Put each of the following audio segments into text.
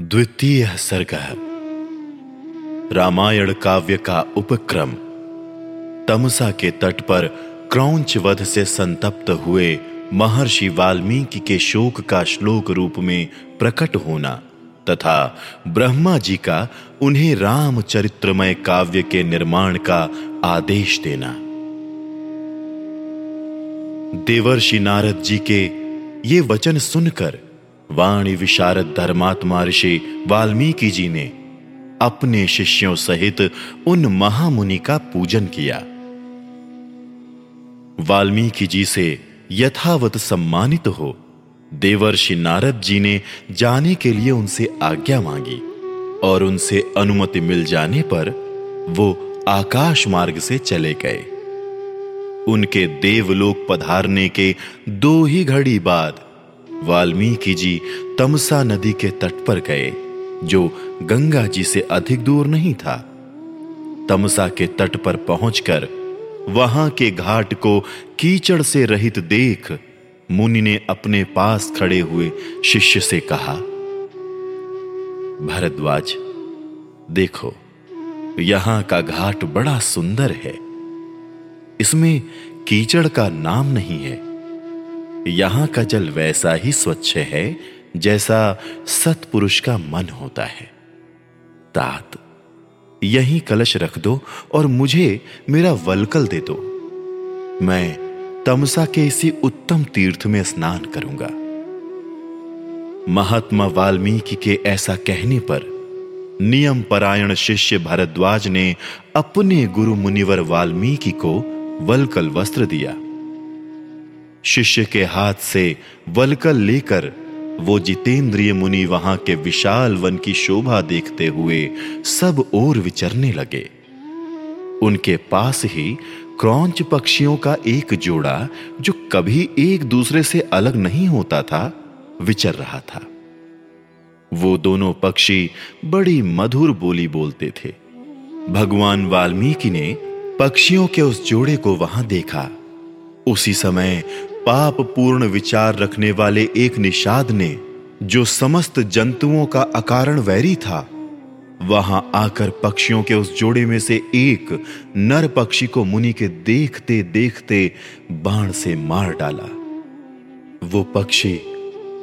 द्वितीय सर्ग रामायण काव्य का उपक्रम। तमसा के तट पर क्रौंच वध से संतप्त हुए महर्षि वाल्मीकि के शोक का श्लोक रूप में प्रकट होना तथा ब्रह्मा जी का उन्हें रामचरित्रमय काव्य के निर्माण का आदेश देना। देवर्षि नारद जी के ये वचन सुनकर वाणी विशारद धर्मात्मा ऋषि वाल्मीकि जी ने अपने शिष्यों सहित उन महामुनि का पूजन किया। वाल्मीकि जी से यथावत सम्मानित हो। देवर्षि नारद जी ने जाने के लिए उनसे आज्ञा मांगी और उनसे अनुमति मिल जाने पर वो आकाश मार्ग से चले गए। उनके देवलोक पधारने के दो ही घड़ी बाद वाल्मीकि जी तमसा नदी के तट पर गए, जो गंगा जी से अधिक दूर नहीं था। तमसा के तट पर पहुंचकर वहाँ के घाट को कीचड़ से रहित देख मुनि ने अपने पास खड़े हुए शिष्य से कहा, भरद्वाज, देखो, यहाँ का घाट बड़ा सुंदर है। इसमें कीचड़ का नाम नहीं है। यहाँ का जल वैसा ही स्वच्छ है जैसा सतपुरुष का मन होता है। तात, यहीं कलश रख दो और मुझे मेरा वलकल दे दो। मैं तमसा के इसी उत्तम तीर्थ में स्नान करूँगा। महात्मा वाल्मीकि के ऐसा कहने पर नियम परायण शिष्य भरद्वाज ने अपने गुरु मुनिवर वाल्मीकि को वलकल वस्त्र दिया। शिष्य के हाथ से वलकल लेकर वो जितेंद्रिय मुनि वहाँ के विशाल वन की शोभा देखते हुए सब ओर विचरने लगे। उनके पास ही क्रौंच पक्षियों का एक जोड़ा, जो कभी एक दूसरे से अलग नहीं होता था, विचर रहा था। वो दोनों पक्षी बड़ी मधुर बोली बोलते थे। भगवान वाल्मीकि ने पक्षियों के उस जोड़े को वहाँ देखा। उसी समय पाप पूर्ण विचार रखने वाले एक निषाद ने, जो समस्त जंतुओं का अकारण वैरी था, वहाँ आकर पक्षियों के उस जोड़े में से एक नर पक्षी को मुनि के देखते देखते बाण से मार डाला। वो पक्षी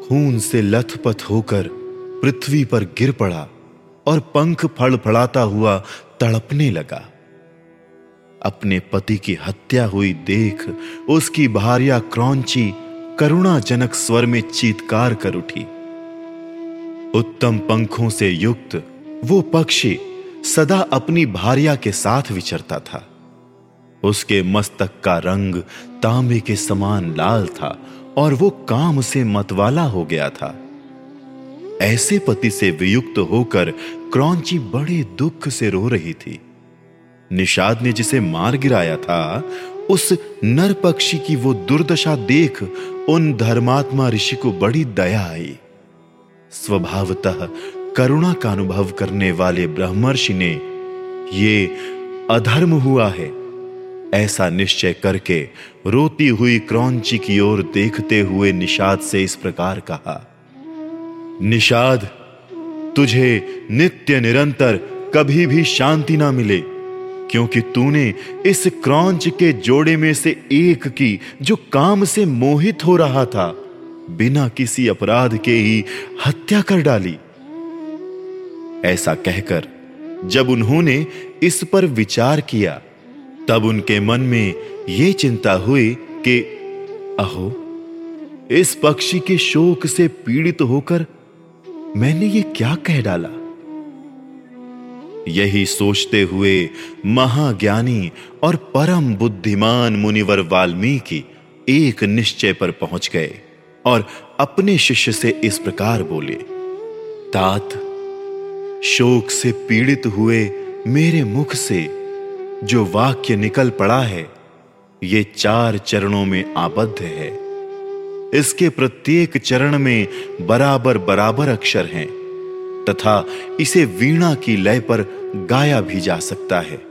खून से लथपथ होकर पृथ्वी पर गिर पड़ा और पंख फड़फड़ाता हुआ तड़पने लगा। अपने पति की हत्या हुई देख, उसकी भार्या क्रौंची करुणाजनक स्वर में चीतकार कर उठी। उत्तम पंखों से युक्त, वो पक्षी सदा अपनी भार्या के साथ विचरता था। उसके मस्तक का रंग तांबे के समान लाल था और वो काम से मतवाला हो गया था। ऐसे पति से वियुक्त होकर क्रौंची बड़े दुख से रो रही थी। निषाद ने जिसे मार गिराया था, उस नर पक्षी की वो दुर्दशा देख उन धर्मात्मा ऋषि को बड़ी दया आई। स्वभावतः करुणा का अनुभव करने वाले ब्रह्मर्षि ने, ये अधर्म हुआ है। ऐसा निश्चय करके रोती हुई क्रौंची की ओर देखते हुए निषाद से इस प्रकार कहा, निषाद, तुझे नित्य निरंतर कभी भी शांति ना मिले। क्योंकि तूने इस क्रौंच के जोड़े में से एक की, जो काम से मोहित हो रहा था, बिना किसी अपराध के ही हत्या कर डाली। ऐसा कहकर, जब उन्होंने इस पर विचार किया, तब उनके मन में यह चिंता हुई कि, अहो, इस पक्षी के शोक से पीड़ित होकर मैंने ये क्या कह डाला? यही सोचते हुए महाज्ञानी और परम बुद्धिमान मुनिवर वाल्मीकि एक निश्चय पर पहुँच गए और अपने शिष्य से इस प्रकार बोले, तात, शोक से पीड़ित हुए मेरे मुख से जो वाक्य निकल पड़ा है, ये चार चरणों में आबद्ध है। इसके प्रत्येक चरण में बराबर बराबर अक्षर हैं। तथा इसे वीणा की लय पर गाया भी जा सकता है।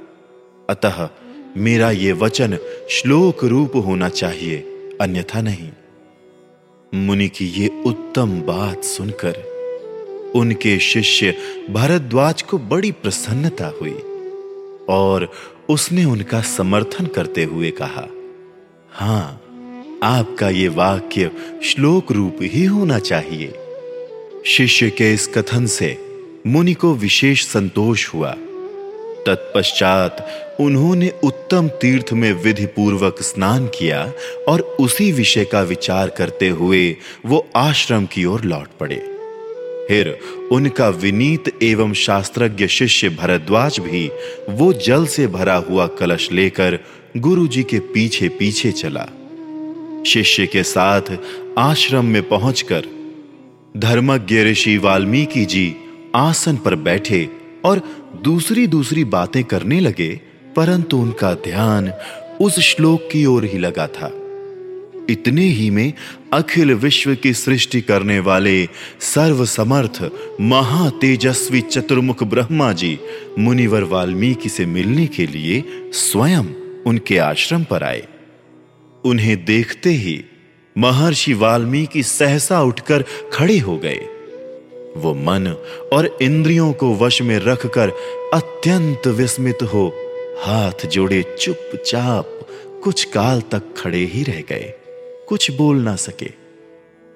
अतः मेरा यह वचन श्लोक रूप होना चाहिए, अन्यथा नहीं। मुनि की ये उत्तम बात सुनकर उनके शिष्य भरद्वाज को बड़ी प्रसन्नता हुई और उसने उनका समर्थन करते हुए कहा, हाँ, आपका ये वाक्य श्लोक रूप ही होना चाहिए। शिष्य के इस कथन से मुनि को विशेष संतोष हुआ। तत्पश्चात उन्होंने उत्तम तीर्थ में विधि पूर्वक स्नान किया और उसी विषय का विचार करते हुए वो आश्रम की ओर लौट पड़े। फिर उनका विनीत एवं शास्त्रज्ञ शिष्य भरद्वाज भी वो जल से भरा हुआ कलश लेकर गुरु जी के पीछे पीछे चला। शिष्य के साथ आश्रम में पहुंचकर धर्मज्ञ ऋषि वाल्मीकि जी आसन पर बैठे और दूसरी दूसरी बातें करने लगे, परंतु उनका ध्यान उस श्लोक की ओर ही लगा था। इतने ही में अखिल विश्व की सृष्टि करने वाले सर्व समर्थ महातेजस्वी चतुर्मुख ब्रह्मा जी मुनिवर वाल्मीकि से मिलने के लिए स्वयं उनके आश्रम पर आए। उन्हें देखते ही महर्षि वाल्मीकि सहसा उठकर खड़े हो गए। वो मन और इंद्रियों को वश में रखकर अत्यंत विस्मित हो हाथ जोड़े चुपचाप कुछ काल तक खड़े ही रह गए, कुछ बोल ना सके।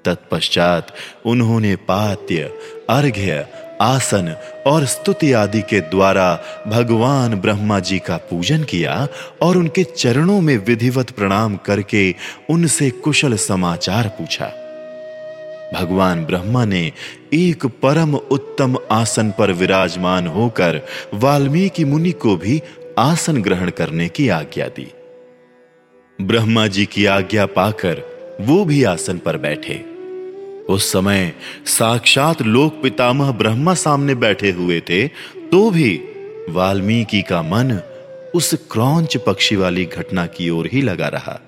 तत्पश्चात उन्होंने पात्य, अर्घ्य आसन और स्तुति आदि के द्वारा भगवान ब्रह्मा जी का पूजन किया और उनके चरणों में विधिवत प्रणाम करके उनसे कुशल समाचार पूछा। भगवान ब्रह्मा ने एक परम उत्तम आसन पर विराजमान होकर वाल्मीकि मुनि को भी आसन ग्रहण करने की आज्ञा दी। ब्रह्मा जी की आज्ञा पाकर वो भी आसन पर बैठे। उस समय साक्षात लोक पितामह ब्रह्मा सामने बैठे हुए थे तो भी वाल्मीकि का मन उस क्रौंच पक्षी वाली घटना की ओर ही लगा रहा।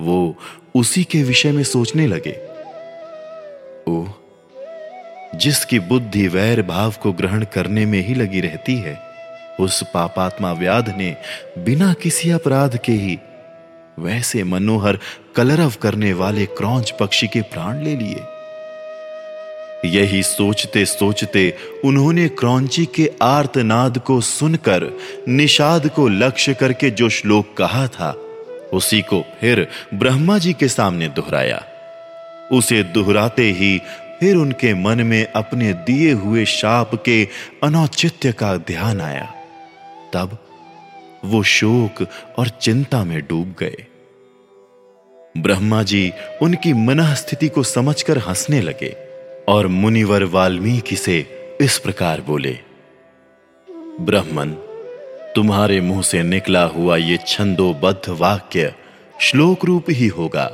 वो उसी के विषय में सोचने लगे। ओ जिसकी बुद्धि वैर भाव को ग्रहण करने में ही लगी रहती है, उस पापात्मा व्याध ने बिना किसी अपराध के ही वैसे मनोहर कलरव करने वाले क्रौंच पक्षी के प्राण ले लिए। यही सोचते सोचते उन्होंने क्रौंची के आर्तनाद को सुनकर, निषाद को लक्ष्य करके जो श्लोक कहा था, उसी को फिर ब्रह्मा जी के सामने दोहराया। उसे दोहराते ही फिर उनके मन में अपने दिए हुए शाप के अनौचित्य का ध्यान आया। तब वो शोक और चिंता में डूब गए। ब्रह्मा जी उनकी मनः स्थिति को समझकर हंसने लगे और मुनिवर वाल्मीकि से इस प्रकार बोले, ब्रह्मन, तुम्हारे मुँह से निकला हुआ ये छंदोबद्ध वाक्य श्लोक रूप ही होगा।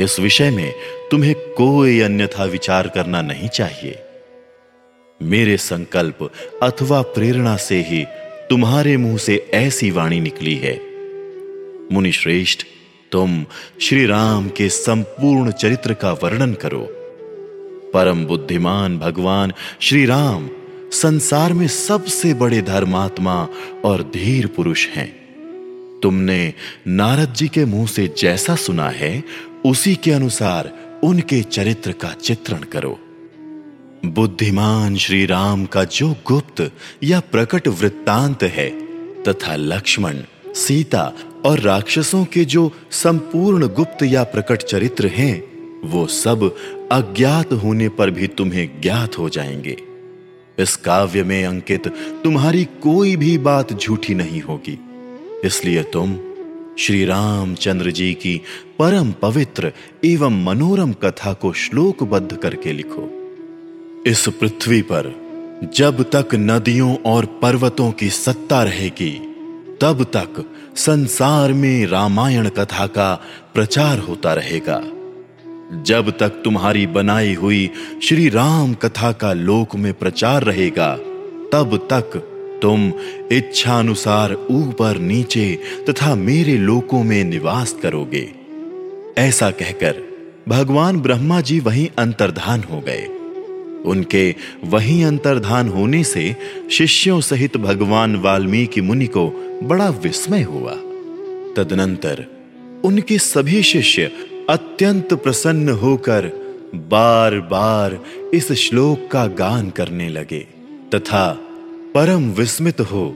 इस विषय में तुम्हें कोई अन्यथा विचार करना नहीं चाहिए। मेरे संकल्प अथवा प्रेरणा से ही तुम्हारे मुँह से ऐसी वाणी निकली है। मुनि श्रेष्ठ तुम श्री राम के संपूर्ण चरित्र का वर्णन करो। परम बुद्धिमान भगवान श्री राम संसार में सबसे बड़े धर्मात्मा और धीर पुरुष हैं। तुमने नारद जी के मुँह से जैसा सुना है, उसी के अनुसार उनके चरित्र का चित्रण करो। बुद्धिमान श्री राम का जो गुप्त या प्रकट वृत्तांत है, तथा लक्ष्मण, सीता और राक्षसों के जो संपूर्ण गुप्त या प्रकट चरित्र हैं, वो सब अज्ञात होने पर भी तुम्हें ज्ञात हो जाएँगे। इस काव्य में अंकित तुम्हारी कोई भी बात झूठी नहीं होगी। इसलिए तुम श्री रामचंद्र जी की परम पवित्र एवं मनोरम कथा को श्लोकबद्ध करके लिखो। इस पृथ्वी पर, जब तक नदियों और पर्वतों की सत्ता रहेगी, तब तक संसार में रामायण कथा का प्रचार होता रहेगा। जब तक तुम्हारी बनाई हुई श्री राम कथा का लोक में प्रचार रहेगा, तब तक तुम इच्छा अनुसार ऊपर, नीचे तथा मेरे लोकों में निवास करोगे। ऐसा कहकर भगवान ब्रह्मा जी वहीं अंतर्धान हो गए। उनके वहीं अंतर्धान होने से शिष्यों सहित भगवान वाल्मीकि मुनि को बड़ा विस्मय हुआ। तदनंतर उनके सभी शिष्य अत्यंत प्रसन्न होकर बार बार इस श्लोक का गान करने लगे तथा परम विस्मित हो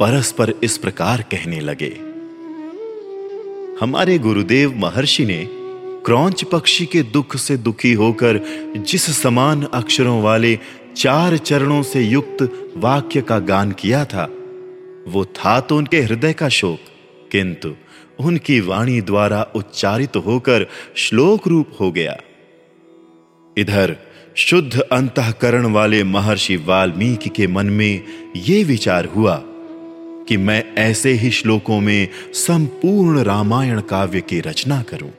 परस्पर इस प्रकार कहने लगे। हमारे गुरुदेव महर्षि ने क्रौंच पक्षी के दुख से दुखी होकर जिस समान अक्षरों वाले चार चरणों से युक्त वाक्य का गान किया था, वो था तो उनके हृदय का शोक, किंतु उनकी वाणी द्वारा उच्चारित होकर श्लोक रूप हो गया। इधर शुद्ध अंतकरण वाले महर्षि वाल्मीकि के मन में यह विचार हुआ कि मैं ऐसे ही श्लोकों में संपूर्ण रामायण काव्य की रचना करूँ।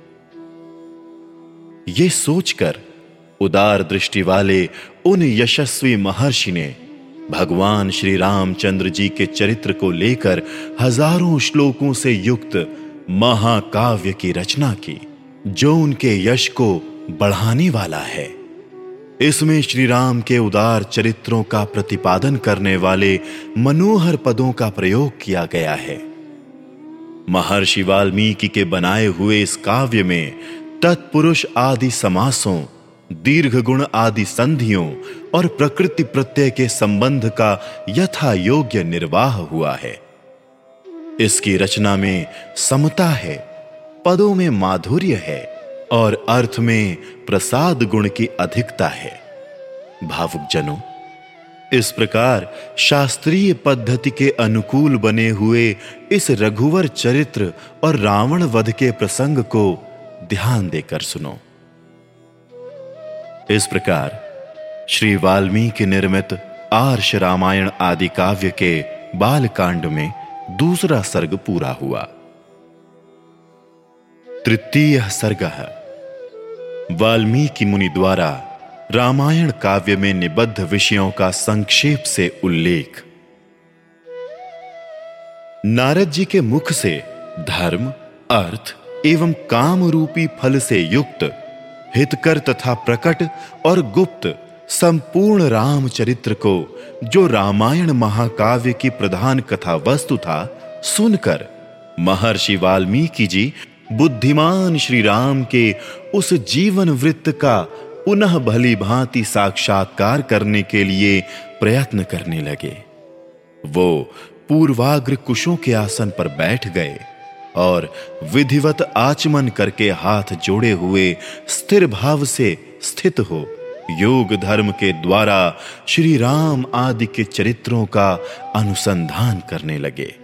ये सोचकर उदार दृष्टि वाले उन यशस्वी महर्षि ने भगवान श्री रामचंद्र जी के चरित्र को लेकर हज़ारों श्लोकों से युक्त महाकाव्य की रचना की, जो उनके यश को बढ़ाने वाला है। इसमें श्री राम के उदार चरित्रों का प्रतिपादन करने वाले मनोहर पदों का प्रयोग किया गया है। महर्षि वाल्मीकि के बनाए हुए इस काव्य में तत्पुरुष आदि समासों दीर्घ गुण आदि संधियों और प्रकृति प्रत्यय के संबंध का यथा योग्य निर्वाह हुआ है। इसकी रचना में समता है, पदों में माधुर्य है और अर्थ में प्रसाद गुण की अधिकता है। भावुक जनों, इस प्रकार शास्त्रीय पद्धति के अनुकूल बने हुए इस रघुवर चरित्र और रावण वध के प्रसंग को ध्यान देकर सुनो। इस प्रकार श्री वाल्मीकि निर्मित आर्ष रामायण आदि काव्य के बाल कांड में दूसरा सर्ग पूरा हुआ। तृतीय सर्ग है। वाल्मीकि मुनि द्वारा रामायण काव्य में निबद्ध विषयों का संक्षेप से उल्लेख। नारद जी के मुख से धर्म, अर्थ एवं काम रूपी फल से युक्त, हितकर तथा प्रकट और गुप्त संपूर्ण रामचरित्र को जो रामायण महाकाव्य की प्रधान कथा वस्तु था, सुनकर महर्षि वाल्मीकि जी बुद्धिमान श्री राम के उस जीवन वृत्त का पुनः भली भांति साक्षात्कार करने के लिए प्रयत्न करने लगे। वो पूर्वाग्र कुशों के आसन पर बैठ गए। और विधिवत आचमन करके हाथ जोड़े हुए स्थिर भाव से स्थित हो। योग धर्म के द्वारा श्री राम आदि के चरित्रों का अनुसंधान करने लगे।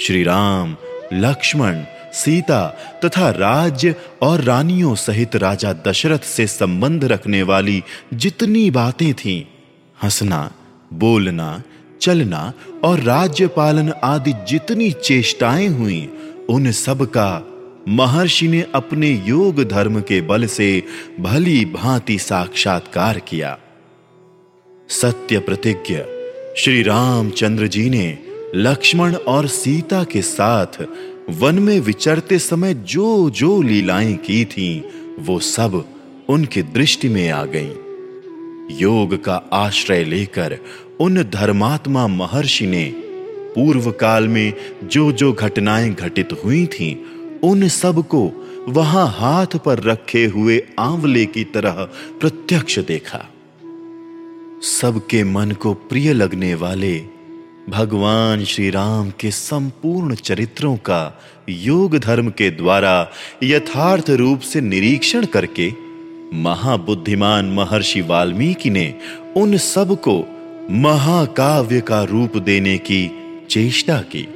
श्री राम, लक्ष्मण, सीता तथा राज्य और रानियों सहित राजा दशरथ से संबंध रखने वाली जितनी बातें थीं, हंसना, बोलना, चलना और राज्य पालन आदि जितनी चेष्टाएँ हुई उन सब का महर्षि ने अपने योग धर्म के बल से भली भांति साक्षात्कार किया सत्य प्रतिज्ञ श्री रामचंद्र जी ने लक्ष्मण और सीता के साथ वन में विचरते समय जो जो लीलाएँ की थीं, वो सब उनकी दृष्टि में आ गईं। योग का आश्रय लेकर उन धर्मात्मा महर्षि ने पूर्व काल में जो जो घटनाएँ घटित हुई थीं, उन सबको वहाँ हाथ पर रखे हुए आंवले की तरह प्रत्यक्ष देखा। सबके मन को प्रिय लगने वाले भगवान श्री राम के संपूर्ण चरित्रों का योग धर्म के द्वारा यथार्थ रूप से निरीक्षण करके महाबुद्धिमान महर्षि वाल्मीकि ने उन सबको महाकाव्य का रूप देने की चेष्टा की।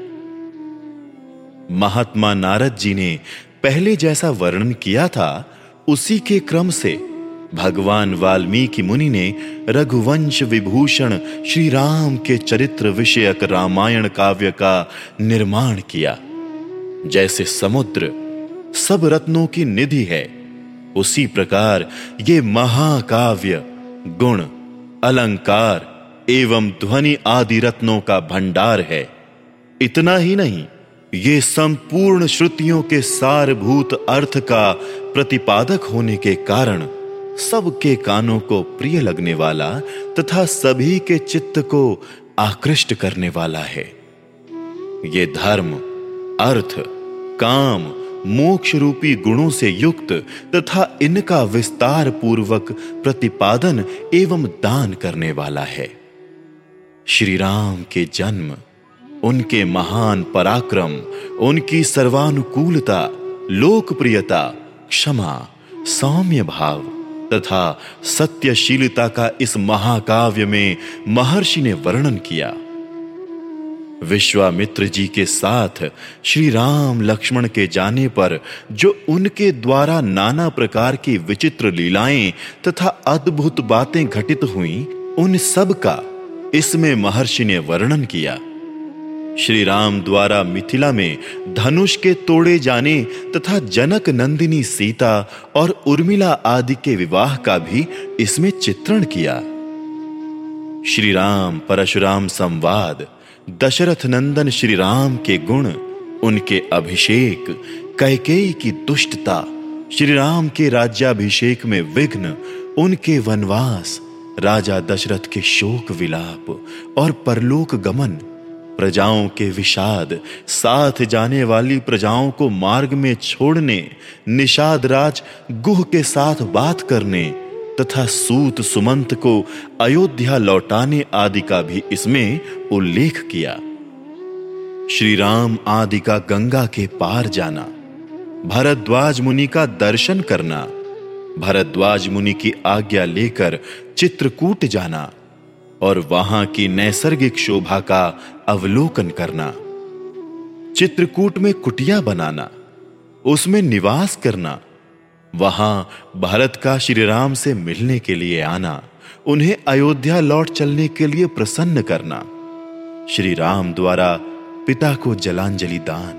महात्मा नारद जी ने पहले जैसा वर्णन किया था, उसी के क्रम से भगवान वाल्मीकि मुनि ने रघुवंश विभूषण श्री राम के चरित्र विषयक रामायण काव्य का निर्माण किया। जैसे समुद्र सब रत्नों की निधि है, उसी प्रकार ये महाकाव्य गुण, अलंकार एवं ध्वनि आदि रत्नों का भंडार है। इतना ही नहीं, ये संपूर्ण श्रुतियों के सारभूत अर्थ का प्रतिपादक होने के कारण सबके कानों को प्रिय लगने वाला तथा सभी के चित्त को आकृष्ट करने वाला है। ये धर्म, अर्थ, काम मोक्ष रूपी गुणों से युक्त तथा इनका विस्तार पूर्वक प्रतिपादन एवं दान करने वाला है। श्री राम के जन्म, उनके महान पराक्रम, उनकी सर्वानुकूलता, लोकप्रियता, क्षमा, सौम्य भाव तथा सत्यशीलता का इस महाकाव्य में महर्षि ने वर्णन किया। विश्वामित्र जी के साथ श्री राम लक्ष्मण के जाने पर, जो उनके द्वारा नाना प्रकार की विचित्र लीलाएँ तथा अद्भुत बातें घटित हुई, उन सब का इसमें महर्षि ने वर्णन किया। श्री राम द्वारा मिथिला में धनुष के तोड़े जाने तथा जनक नंदिनी सीता और उर्मिला आदि के विवाह का भी इसमें चित्रण किया। श्री राम परशुराम संवाद, दशरथ नंदन श्री राम के गुण, उनके अभिषेक, कैकेयी की दुष्टता श्री राम के राज्याभिषेक में विघ्न, उनके वनवास राजा दशरथ के शोक विलाप और परलोक गमन। प्रजाओं के विषाद, साथ जाने वाली प्रजाओं को मार्ग में छोड़ने, निषाद राज गुह के साथ बात करने, तथा सूत सुमंत को अयोध्या लौटाने आदि का भी इसमें उल्लेख किया। श्री राम आदि का गंगा के पार जाना, भरद्वाज मुनि का दर्शन करना, भरद्वाज मुनि की आज्ञा लेकर चित्रकूट जाना और वहाँ की नैसर्गिक शोभा का अवलोकन करना। चित्रकूट में कुटिया बनाना, उसमें निवास करना, वहाँ भारत का श्री राम से मिलने के लिए आना, उन्हें अयोध्या लौट चलने के लिए प्रसन्न करना। श्री राम द्वारा पिता को जलांजलि दान।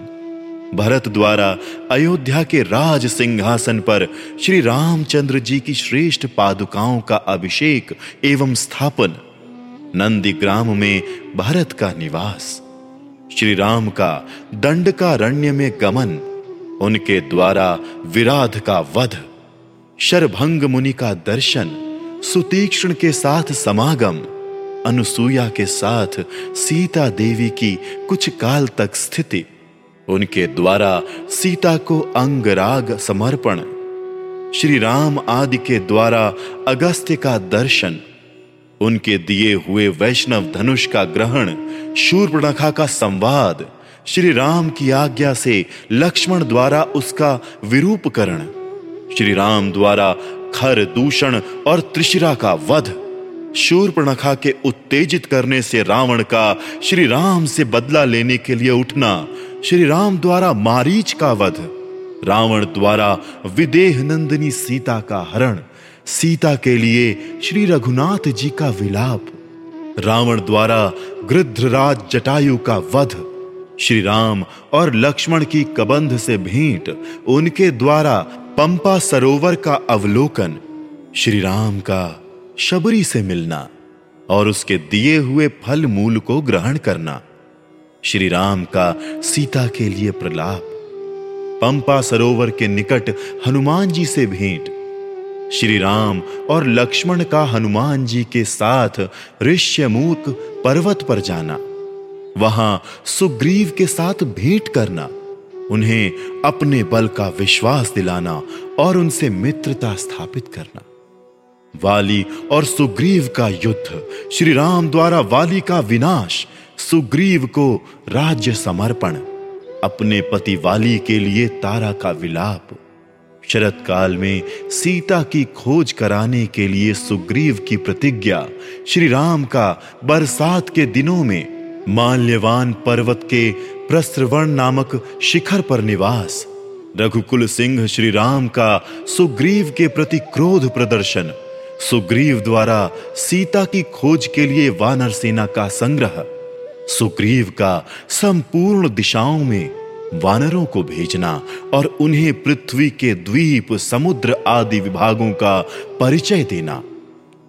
भरत द्वारा अयोध्या के राज सिंहासन पर श्री रामचंद्र जी की श्रेष्ठ पादुकाओं का अभिषेक एवं स्थापन, नंदी ग्राम में भरत का निवास, श्री राम का दंड का रण्य में गमन, उनके द्वारा विराध का वध, शरभंग मुनि का दर्शन, सुतीक्ष्ण के साथ समागम, अनुसूया के साथ सीता देवी की कुछ काल तक स्थिति उनके द्वारा सीता को अंगराग समर्पण श्री राम आदि के द्वारा अगस्त्य का दर्शन, उनके दिए हुए वैष्णव धनुष का ग्रहण, शूर्पणखा का संवाद श्री राम की आज्ञा से लक्ष्मण द्वारा उसका विरूपकरण श्री राम द्वारा खर दूषण और त्रिशिरा का वध शूर्पणखा के उत्तेजित करने से रावण का श्री राम से बदला लेने के लिए उठना श्री राम द्वारा मारीच का वध। रावण द्वारा विदेह नंदिनी सीता का हरण, सीता के लिए श्री रघुनाथ जी का विलाप। रावण द्वारा गृध्रराज जटायु का वध श्री राम और लक्ष्मण की कबंध से भेंट, उनके द्वारा पंपा सरोवर का अवलोकन श्री राम का शबरी से मिलना और उसके दिए हुए फल मूल को ग्रहण करना। श्री राम का सीता के लिए प्रलाप, पंपा सरोवर के निकट हनुमान जी से भेंट, श्री राम और लक्ष्मण का हनुमान जी के साथ ऋष्यमूक पर्वत पर जाना, वहाँ सुग्रीव के साथ भेंट करना, उन्हें अपने बल का विश्वास दिलाना और उनसे मित्रता स्थापित करना। वाली और सुग्रीव का युद्ध। श्री राम द्वारा वाली का विनाश, सुग्रीव को राज्य समर्पण, अपने पति वाली के लिए तारा का विलाप। शरत काल में सीता की खोज कराने के लिए सुग्रीव की प्रतिज्ञा श्री राम का बरसात के दिनों में माल्यवान पर्वत के प्रस्त्रवर्ण नामक शिखर पर निवास। रघुकुल सिंह श्री राम का सुग्रीव के प्रति क्रोध प्रदर्शन सुग्रीव द्वारा सीता की खोज के लिए वानर सेना का संग्रह, सुग्रीव का संपूर्ण दिशाओं में वानरों को भेजना और उन्हें पृथ्वी के द्वीप, समुद्र आदि विभागों का परिचय देना।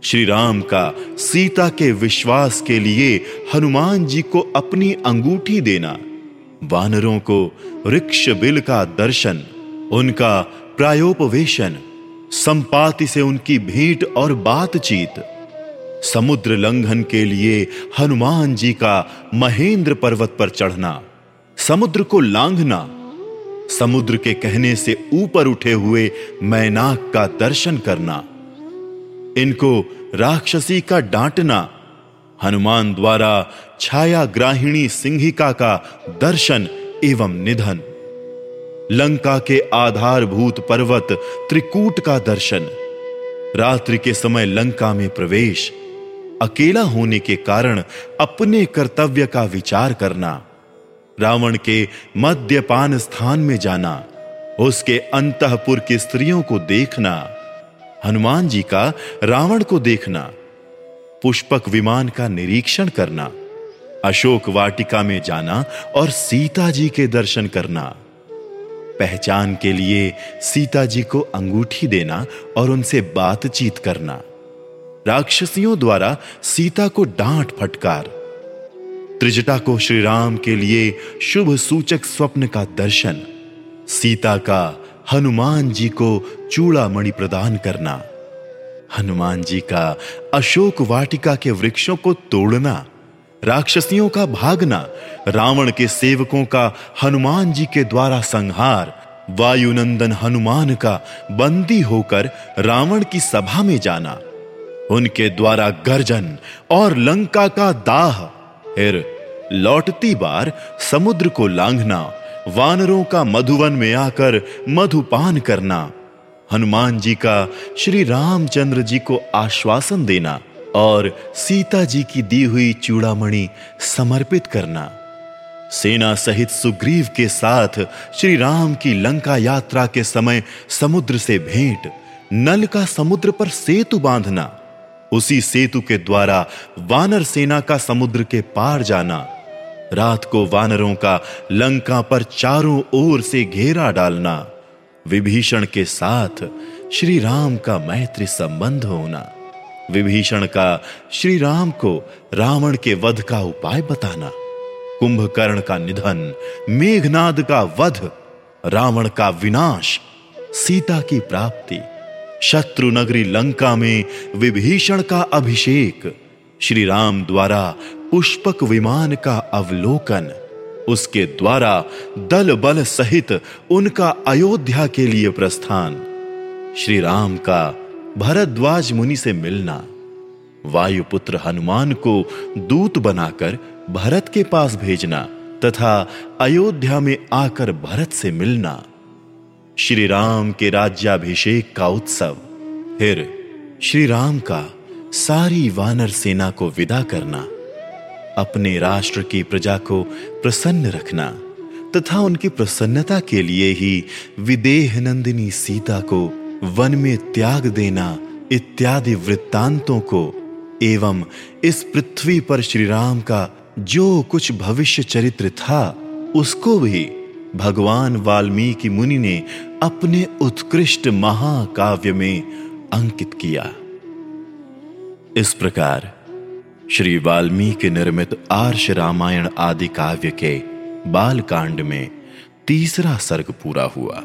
श्री राम का सीता के विश्वास के लिए हनुमान जी को अपनी अंगूठी देना, वानरों को वृक्ष बिल का दर्शन, उनका प्रायोपवेशन संपाति से उनकी भेंट और बातचीत। समुद्र लंघन के लिए हनुमान जी का महेंद्र पर्वत पर चढ़ना, समुद्र को लांघना, समुद्र के कहने से ऊपर उठे हुए मैनाक का दर्शन करना, इनको राक्षसी का डांटना, हनुमान द्वारा छाया ग्राहिणी सिंहिका का दर्शन एवं निधन। लंका के आधारभूत पर्वत त्रिकूट का दर्शन। रात्रि के समय लंका में प्रवेश, अकेला होने के कारण अपने कर्तव्य का विचार करना, रावण के मद्यपान स्थान में जाना, उसके अंतपुर की स्त्रियों को देखना, हनुमान जी का, रावण को देखना, पुष्पक विमान का निरीक्षण करना, अशोक वाटिका में जाना और सीता जी के दर्शन करना। पहचान के लिए सीता जी को अंगूठी देना और उनसे बातचीत करना। राक्षसियों द्वारा सीता को डांट फटकार। त्रिजटा को श्री राम के लिए शुभ सूचक स्वप्न का दर्शन। सीता का हनुमान जी को चूड़ा मणि प्रदान करना। हनुमान जी का अशोक वाटिका के वृक्षों को तोड़ना। राक्षसियों का भागना, रावण के सेवकों का हनुमान जी के द्वारा संहार, वायुनंदन हनुमान का बंदी होकर रावण की सभा में जाना। उनके द्वारा गर्जन और लंका का दाह। फिर लौटती बार समुद्र को लांघना, वानरों का मधुवन में आकर मधुपान करना। हनुमान जी का श्री रामचंद्र जी को आश्वासन देना। और सीता जी की दी हुई चूड़ामणि समर्पित करना। सेना सहित सुग्रीव के साथ श्री राम की लंका यात्रा के समय समुद्र से भेंट, नल का समुद्र पर सेतु बांधना, उसी सेतु के द्वारा वानर सेना का समुद्र के पार जाना, रात को वानरों का लंका पर चारों ओर से घेरा डालना, विभीषण के साथ श्री राम का मैत्री संबंध होना। विभीषण का श्री राम को रावण के वध का उपाय बताना। कुंभकर्ण का निधन, मेघनाद का वध, रावण का विनाश, सीता की प्राप्ति, शत्रु नगरी लंका में विभीषण का अभिषेक श्री राम द्वारा पुष्पक विमान का अवलोकन, उसके द्वारा दल बल सहित उनका अयोध्या के लिए प्रस्थान। श्री राम का भरद्वाज मुनि से मिलना। वायुपुत्र हनुमान को दूत बनाकर भरत के पास भेजना तथा अयोध्या में आकर भरत से मिलना। श्री राम के राज्याभिषेक का उत्सव। फिर श्री राम का सारी वानर सेना को विदा करना। अपने राष्ट्र की प्रजा को प्रसन्न रखना तथा उनकी प्रसन्नता के लिए ही विदेह नंदिनी सीता को वन में त्याग देना इत्यादि वृत्तांतों को, एवं इस पृथ्वी पर श्री राम का जो कुछ भविष्य चरित्र था, उसको भी भगवान वाल्मीकि मुनि ने अपने उत्कृष्ट महाकाव्य में अंकित किया। इस प्रकार श्री वाल्मीकि निर्मित आर्ष रामायण आदि काव्य के बाल कांड में तीसरा सर्ग पूरा हुआ।